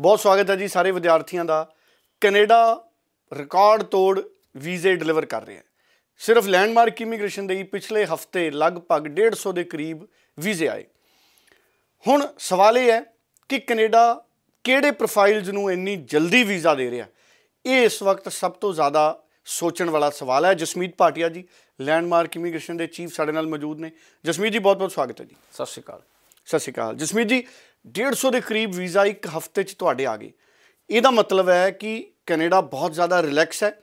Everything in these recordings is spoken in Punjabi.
ਬਹੁਤ ਸਵਾਗਤ ਹੈ ਜੀ ਸਾਰੇ ਵਿਦਿਆਰਥੀਆਂ ਦਾ। ਕੈਨੇਡਾ ਰਿਕਾਰਡ ਤੋੜ ਵੀਜ਼ੇ ਡਿਲੀਵਰ ਕਰ ਰਿਹਾ ਹੈ। ਸਿਰਫ ਲੈਂਡਮਾਰਕ ਇਮੀਗ੍ਰੇਸ਼ਨ ਦੇ ਪਿਛਲੇ ਹਫ਼ਤੇ ਲਗਭਗ 150 ਦੇ ਕਰੀਬ ਵੀਜ਼ੇ ਆਏ। ਹੁਣ ਸਵਾਲ ਇਹ ਹੈ ਕਿ ਕੈਨੇਡਾ ਕਿਹੜੇ ਪ੍ਰੋਫਾਈਲਸ ਨੂੰ ਇੰਨੀ ਜਲਦੀ ਵੀਜ਼ਾ ਦੇ ਰਿਹਾ ਇਹ ਇਸ ਵਕਤ ਸਭ ਤੋਂ ਜ਼ਿਆਦਾ ਸੋਚਣ ਵਾਲਾ ਸਵਾਲ ਹੈ। ਜਸਮੀਤ ਭਾਟੀਆ ਜੀ ਲੈਂਡਮਾਰਕ ਇਮੀਗ੍ਰੇਸ਼ਨ ਦੇ ਚੀਫ ਸਾਡੇ ਨਾਲ ਮੌਜੂਦ ਨੇ। ਜਸਮੀਤ ਜੀ ਬਹੁਤ ਬਹੁਤ ਸਵਾਗਤ ਹੈ ਜੀ। ਸਤਿ ਸ਼੍ਰੀ ਅਕਾਲ। ਸਤਿ ਸ਼੍ਰੀ ਅਕਾਲ। ਜਸਮੀਤ ਜੀ 150 ਦੇ ਕਰੀਬ ਵੀਜ਼ਾ ਇੱਕ ਹਫ਼ਤੇ 'ਚ ਤੁਹਾਡੇ ਆ ਗਏ। ਇਹਦਾ ਮਤਲਬ ਹੈ ਕਿ ਕੈਨੇਡਾ ਬਹੁਤ ਜ਼ਿਆਦਾ ਰਿਲੈਕਸ ਹੈ।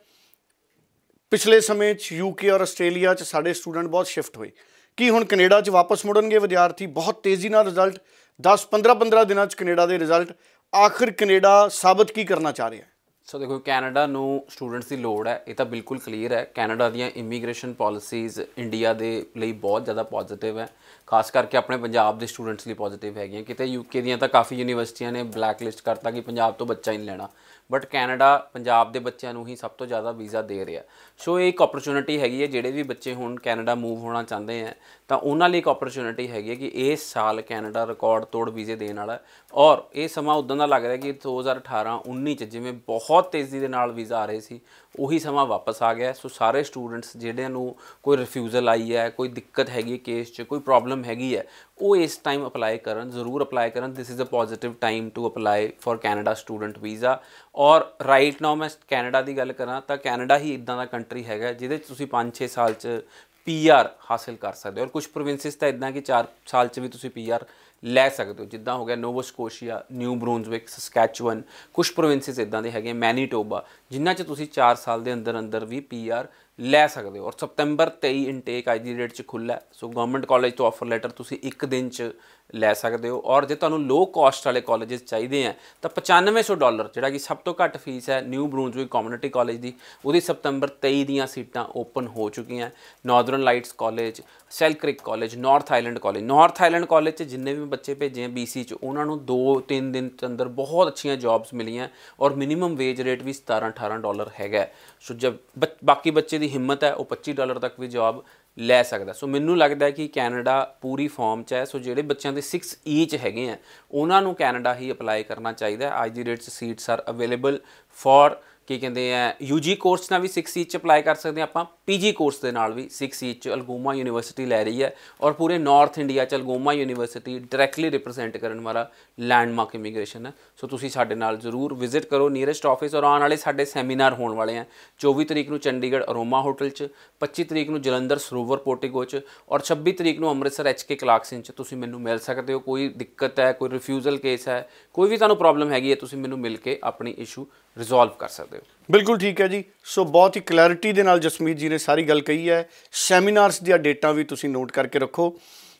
ਪਿਛਲੇ ਸਮੇਂ 'ਚ ਯੂਕੇ ਔਰ ਆਸਟ੍ਰੇਲੀਆ 'ਚ ਸਾਡੇ ਸਟੂਡੈਂਟ ਬਹੁਤ ਸ਼ਿਫਟ ਹੋਏ। ਕੀ ਹੁਣ ਕੈਨੇਡਾ 'ਚ ਵਾਪਸ ਮੁੜਨਗੇ ਵਿਦਿਆਰਥੀ? ਬਹੁਤ ਤੇਜ਼ੀ ਨਾਲ ਰਿਜ਼ਲਟ 10 15 15 ਦਿਨਾਂ 'ਚ ਕੈਨੇਡਾ ਦੇ ਰਿਜ਼ਲਟ ਆਖਿਰ ਕੈਨੇਡਾ ਸਾਬਤ ਕੀ ਕਰਨਾ ਚਾਹ ਰਿਹਾ ਹੈ? ਸੋ ਦੇਖੋ ਕੈਨੇਡਾ ਨੂੰ ਸਟੂਡੈਂਟਸ ਦੀ ਲੋੜ ਹੈ, ਇਹ ਤਾਂ ਬਿਲਕੁਲ ਕਲੀਅਰ ਹੈ। ਕੈਨੇਡਾ ਦੀਆਂ ਇਮੀਗ੍ਰੇਸ਼ਨ ਪਾਲਿਸੀਜ਼ ਇੰਡੀਆ ਦੇ ਲਈ ਬਹੁਤ ਜ਼ਿਆਦਾ ਪੋਜ਼ਿਟਿਵ ਹੈ। ਖਾਸ ਕਰਕੇ ਆਪਣੇ ਪੰਜਾਬ ਦੇ ਸਟੂਡੈਂਟਸ ਲਈ ਪੋਜ਼ਿਟਿਵ ਹੈਗੀਆਂ। ਕਿਤੇ ਯੂਕੇ ਦੀਆਂ ਤਾਂ ਕਾਫੀ ਯੂਨੀਵਰਸਿਟੀਆਂ ਨੇ ਬਲੈਕ ਲਿਸਟ ਕਰਤਾ ਕਿ ਪੰਜਾਬ ਤੋਂ ਬੱਚਾ ਹੀ ਨਹੀਂ ਲੈਣਾ। ਬਟ ਕੈਨੇਡਾ ਪੰਜਾਬ ਦੇ ਬੱਚਿਆਂ ਨੂੰ ਹੀ ਸਭ ਤੋਂ ਜ਼ਿਆਦਾ ਵੀਜ਼ਾ ਦੇ ਰਿਹਾ। ਸੋ ਇਹ ਇੱਕ ਓਪਰਚ्युनिटी ਹੈਗੀ ਹੈ, ਜਿਹੜੇ ਵੀ ਬੱਚੇ ਹੁਣ ਕੈਨੇਡਾ ਮੂਵ ਹੋਣਾ ਚਾਹੁੰਦੇ ਆ ਤਾਂ ਉਹਨਾਂ ਲਈ ਇੱਕ ਓਪਰਚ्युनिटी ਹੈਗੀ ਹੈ ਕਿ ਇਸ ਸਾਲ ਕੈਨੇਡਾ ਰਿਕਾਰਡ ਤੋੜ ਵੀਜ਼ੇ ਦੇਣ ਵਾਲਾ ਔਰ ਇਹ ਸਮਾਂ ਉਦੋਂ ਦਾ ਲੱਗ ਰਿਹਾ ਕਿ 2018 19 ਚ ਜਿਵੇਂ ਬਹੁਤ ਤੇਜ਼ੀ ਦੇ ਨਾਲ ਵੀਜ਼ਾ ਆ ਰਹੇ ਸੀ, ਉਹੀ ਸਮਾਂ ਵਾਪਸ ਆ ਗਿਆ। ਸੋ ਸਾਰੇ ਸਟੂਡੈਂਟਸ ਜਿਹੜਿਆਂ ਨੂੰ ਕੋਈ ਰਿਫਿਊਜ਼ਲ ਆਈ ਹੈ, ਕੋਈ ਦਿੱਕਤ ਹੈਗੀ ਕੇਸ 'ਚ, ਕੋਈ ਪ੍ਰੋਬਲਮ ਹੈਗੀ ਹੈ, ਉਹ ਇਸ ਟਾਈਮ ਅਪਲਾਈ ਕਰਨ, ਜ਼ਰੂਰ ਅਪਲਾਈ ਕਰਨ। This is a positive time to apply for Canada student visa ਔਰ ਰਾਈਟ ਨਾਓ ਮੈਂ ਕੈਨੇਡਾ ਦੀ ਗੱਲ ਕਰਾਂ ਤਾਂ ਕੈਨੇਡਾ ਹੀ ਇਦਾਂ ਦਾ ਕੰਟਰੀ ਹੈਗਾ ਜਿਹਦੇ 'ਚ ਤੁਸੀਂ 5-6 ਸਾਲ 'ਚ ਪੀਆਰ ਹਾਸਲ ਕਰ ਸਕਦੇ ਹੋ। ਔਰ ਕੁਝ ਪ੍ਰੋਵਿੰਸਸ ਤਾਂ ਇਦਾਂ ਕਿ 4 ਸਾਲ 'ਚ ਵੀ ਤੁਸੀਂ ਪੀਆਰ ਲੈ ਸਕਦੇ ਹੋ। ਜਿੱਦਾਂ ਹੋ ਗਿਆ Nova Scotia, New Brunswick, Saskatchewan ਕੁਝ ਪ੍ਰੋਵਿੰਸਸ ਇਦਾਂ ਦੇ ਹੈਗੇ ਮੈਨੀਟੋਬਾ, ਜਿਨ੍ਹਾਂ 'ਚ ਤੁਸੀਂ 4 ਸਾਲ ਦੇ ਅੰਦਰ ਅੰਦਰ ਵੀ ਪੀਆਰ ਲੈ ਸਕਦੇ ਹੋ। ਔਰ ਸਪਟੈਂਬਰ 23 ਇਨਟੇਕ ਅੱਜ ਦੀ ਡੇਟ 'ਚ ਖੁੱਲਾ ਸੋ ਗਵਰਨਮੈਂਟ ਕਾਲਜ ਤੋਂ ਆਫਰ ਲੈਟਰ ਤੁਸੀਂ ਇੱਕ ਦਿਨ 'ਚ ਲੈ ਸਕਦੇ ਹੋ। ਔਰ ਜੇ ਤੁਹਾਨੂੰ ਲੋ ਕਾਸਟ ਵਾਲੇ ਕਾਲਜਸ ਚਾਹੀਦੇ ਆ, ਤਾਂ 9500 ਡਾਲਰ ਜਿਹੜਾ ਕਿ ਸਭ ਤੋਂ ਘੱਟ ਫੀਸ ਹੈ ਨਿਊ ਬਰੂਨਜ਼ਵਿਕ ਕਮਿਊਨਿਟੀ ਕਾਲਜ ਦੀ, ਉਹਦੀ ਸਪਟੈਂਬਰ 23 ਦੀਆਂ ਸੀਟਾਂ ਓਪਨ ਹੋ ਚੁੱਕੀਆਂ। Northern Lights college Selkirk college North Island college North Island college 'ਚ ਜਿੰਨੇ ਵੀ ਬੱਚੇ ਭੇਜੇ ਆ BC 'ਚ, ਉਹਨਾਂ ਨੂੰ 2-3 ਦਿਨ ਦੇ ਅੰਦਰ ਬਹੁਤ ਅੱਛੀਆਂ ਜੌਬਸ ਮਿਲੀਆਂ ਔਰ ਮਿਨੀਮਮ ਵੇਜ ਰੇਟ ਵੀ 17-18 ਡਾਲਰ ਹੈਗਾ। ਸੋ ਜਬ ਬਾਕੀ ਬੱਚੇ ਦੀ ਹਿੰਮਤ ਹੈ, ਉਹ 25 ਡਾਲਰ ਤੱਕ ਵੀ ਜੌਬ ਲੈ ਸਕਦਾ। ਸੋ ਮੈਨੂੰ ਲੱਗਦਾ ਕਿ ਕੈਨੇਡਾ ਪੂਰੀ ਫਾਰਮ 'ਚ ਹੈ। ਸੋ ਜਿਹੜੇ ਬੱਚਿਆਂ ਦੇ 6 ਈ e 'ਚ ਹੈਗੇ ਆ, ਉਹਨਾਂ ਨੂੰ ਕੈਨੇਡਾ ਹੀ ਅਪਲਾਈ ਕਰਨਾ ਚਾਹੀਦਾ ਅੱਜ ਦੀ ਡੇਟ 'ਚ ਸੀਟਸ ਆਰ ਅਵੇਲੇਬਲ ਫॉर ਕੀ ਕਹਿੰਦੇ ਆ ਯੂਜੀ ਕੋਰਸ ਨਾਲ ਵੀ 6 ਈ 'ਚ ਅਪਲਾਈ ਕਰ ਸਕਦੇ ਆਪਾਂ ਪੀਜੀ ਕੋਰਸ ਦੇ ਨਾਲ ਵੀ 6 ਈ 'ਚ ਅਲਗੋਮਾ ਯੂਨੀਵਰਸਿਟੀ ਲੈ ਰਹੀ ਹੈ ਔਰ ਪੂਰੇ ਨਾਰਥ ਇੰਡੀਆ 'ਚ ਅਲਗੋਮਾ ਯੂਨੀਵਰਸਿਟੀ ਡਾਇਰੈਕਟਲੀ ਰਿਪਰੈਜ਼ੈਂਟ ਕਰਨ ਵਾਲਾ ਲੈਂਡਮਾਰਕ ਇਮੀਗ੍ਰੇਸ਼ਨ ਹੈ। ਸੋ ਤੁਸੀਂ ਸਾਡੇ ਨਾਲ ਜ਼ਰੂਰ ਵਿਜ਼ਿਟ ਕਰੋ ਨੀਅਰੈਸਟ ਆਫਿਸ ਔਰ ਆਉਣ ਵਾਲੇ ਸਾਡੇ ਸੈਮੀਨਾਰ ਹੋਣ ਵਾਲੇ ਆ 24 ਤਰੀਕ ਨੂੰ ਚੰਡੀਗੜ੍ਹ ਅਰੋਮਾ ਹੋਟਲ 'ਚ 25 ਤਰੀਕ ਨੂੰ ਜਲੰਧਰ ਸਰੋਵਰ ਪੋਰਟਿਗੋ 'ਚ ਔਰ 26 ਤਰੀਕ ਨੂੰ ਅੰਮ੍ਰਿਤਸਰ ਐਚਕੇ ਕਲਾਕਸਿਨ 'ਚ ਤੁਸੀਂ ਮੈਨੂੰ ਮਿਲ ਸਕਦੇ ਹੋ। ਕੋਈ ਦਿੱਕਤ ਹੈ, ਕੋਈ ਰਿਫਿਊਜ਼ਲ ਕੇਸ ਹੈ, ਕੋਈ ਵੀ ਤੁਹਾਨੂੰ ਪ੍ਰੋਬਲਮ ਹੈਗੀ ਹੈ, ਤੁਸੀਂ ਮੈਨੂੰ ਮਿਲ ਕੇ ਆਪਣੀ ਇਸ਼ੂ ਰਿਜ਼ੋਲਵ ਕਰ ਸਕਦੇ ਹੋ। ਬਿਲਕੁਲ ਠੀਕ ਹੈ ਜੀ। ਸੋ ਬਹੁਤ ਹੀ ਕਲੈਰਿਟੀ ਦੇ ਨਾਲ ਜਸਮੀਤ ਜੀ ਨੇ ਸਾਰੀ ਗੱਲ ਕਹੀ ਹੈ। ਸੈਮੀਨਾਰਸ ਦੀਆਂ ਡੇਟਾਂ ਵੀ ਤੁਸੀਂ ਨੋਟ ਕਰਕੇ ਰੱਖੋ।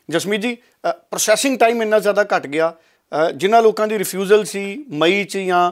ਜਸਮੀਤ ਜੀ ਪ੍ਰੋਸੈਸਿੰਗ ਟਾਈਮ ਇੰਨਾ ਜ਼ਿਆਦਾ ਘਟ ਗਿਆ। ਜਿਨ੍ਹਾਂ ਲੋਕਾਂ ਦੀ ਰਿਫਿਊਜ਼ਲ ਸੀ ਮਈ ਚ ਜਾਂ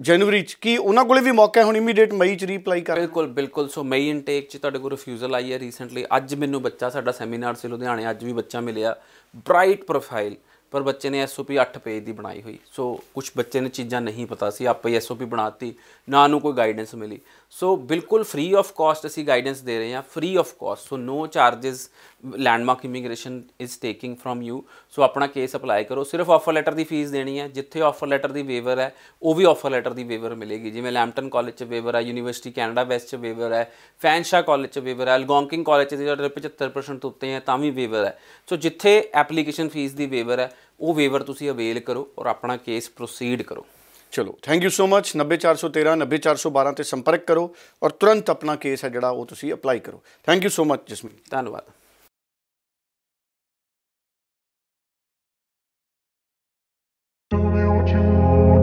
ਜਨਵਰੀ ਚ, ਕੀ ਉਹਨਾਂ ਕੋਲੇ ਵੀ ਮੌਕਾ ਹੈ ਹੁਣ ਇਮੀਡੀਏਟ ਮਈ ਚ ਰੀਪਲਾਈ ਕਰ ਬਿਲਕੁਲ ਬਿਲਕੁਲ। ਸੋ ਮਈ ਇਨਟੇਕ ਚ ਤੁਹਾਡੇ ਕੋਲ ਰਿਫਿਊਜ਼ਲ ਆਈ ਹੈ ਰੀਸੈਂਟਲੀ ਅੱਜ ਮੈਨੂੰ ਬੱਚਾ ਸਾਡਾ ਸੈਮੀਨਾਰ ਸੀ, ਲੁਧਿਆਣੇ, ਅੱਜ ਵੀ ਬੱਚਾ ਮਿਲਿਆ। ਬ੍ਰਾਈਟ ਪ੍ਰੋਫਾਈਲ ਪਰ ਬੱਚੇ ਨੇ ਐਸਓਪੀ 8 ਪੇਜ ਦੀ ਬਣਾਈ ਹੋਈ। ਸੋ ਕੁਝ ਬੱਚੇ ਨੇ ਚੀਜ਼ਾਂ ਨਹੀਂ ਪਤਾ ਸੀ, ਆਪੇ ਐਸਓਪੀ ਬਣਾਤੀ, ਨਾ ਨੂੰ ਕੋਈ ਗਾਈਡੈਂਸ ਮਿਲੀ। ਸੋ ਬਿਲਕੁਲ ਫ੍ਰੀ ਆਫ ਕਾਸਟ ਅਸੀਂ ਗਾਈਡੈਂਸ ਦੇ ਰਹੇ ਹਾਂ free of cost so no charges Landmark Immigration is taking from you so ਆਪਣਾ ਕੇਸ ਅਪਲਾਈ ਕਰੋ। ਸਿਰਫ ਆਫਰ ਲੈਟਰ ਦੀ ਫੀਸ ਦੇਣੀ ਹੈ। ਜਿੱਥੇ ਆਫਰ ਲੈਟਰ ਦੀ ਵੇਵਰ ਹੈ ਉਹ ਵੀ ਆਫਰ ਲੈਟਰ ਦੀ ਵੇਵਰ ਮਿਲੇਗੀ। ਜਿਵੇਂ ਲੈਂਪਟਨ ਕਾਲਜ 'ਚ ਵੇਵਰ ਹੈ ਯੂਨੀਵਰਸਿਟੀ ਕੈਨੇਡਾ ਵੈਸਟ 'ਚ ਵੇਵਰ ਹੈ ਫੈਨਸ਼ਾ ਕਾਲਜ 'ਚ ਵੇਵਰ ਹੈ ਅਲਗੋਂਕਿੰਗ ਕਾਲਜ 'ਚ ਜਿਹੜਾ 75% ਤੋਂ ਉੱਤੇ ਹੈ ਤਾਂ ਵੀ ਵੇਵਰ ਹੈ। ਸੋ ਜਿੱਥੇ ਐਪਲੀਕੇਸ਼ਨ ਫੀਸ ਦੀ ਵੇਵਰ ਹੈ ਉਹ ਵੇਵਰ ਤੁਸੀਂ ਅਵੇਲ ਕਰੋ ਔਰ ਆਪਣਾ ਕੇਸ ਪ੍ਰੋਸੀਡ ਕਰੋ। ਚਲੋ ਥੈਂਕ ਯੂ ਸੋ ਮੱਚ 90413 90412 ਤੇ ਸੰਪਰਕ ਕਰੋ ਔਰ ਤੁਰੰਤ ਆਪਣਾ ਕੇਸ ਹੈ ਜਿਹੜਾ ਉਹ ਤੁਸੀਂ ਅਪਲਾਈ ਕਰੋ। Thank you so much Jasmeet ਧੰਨਵਾਦ। You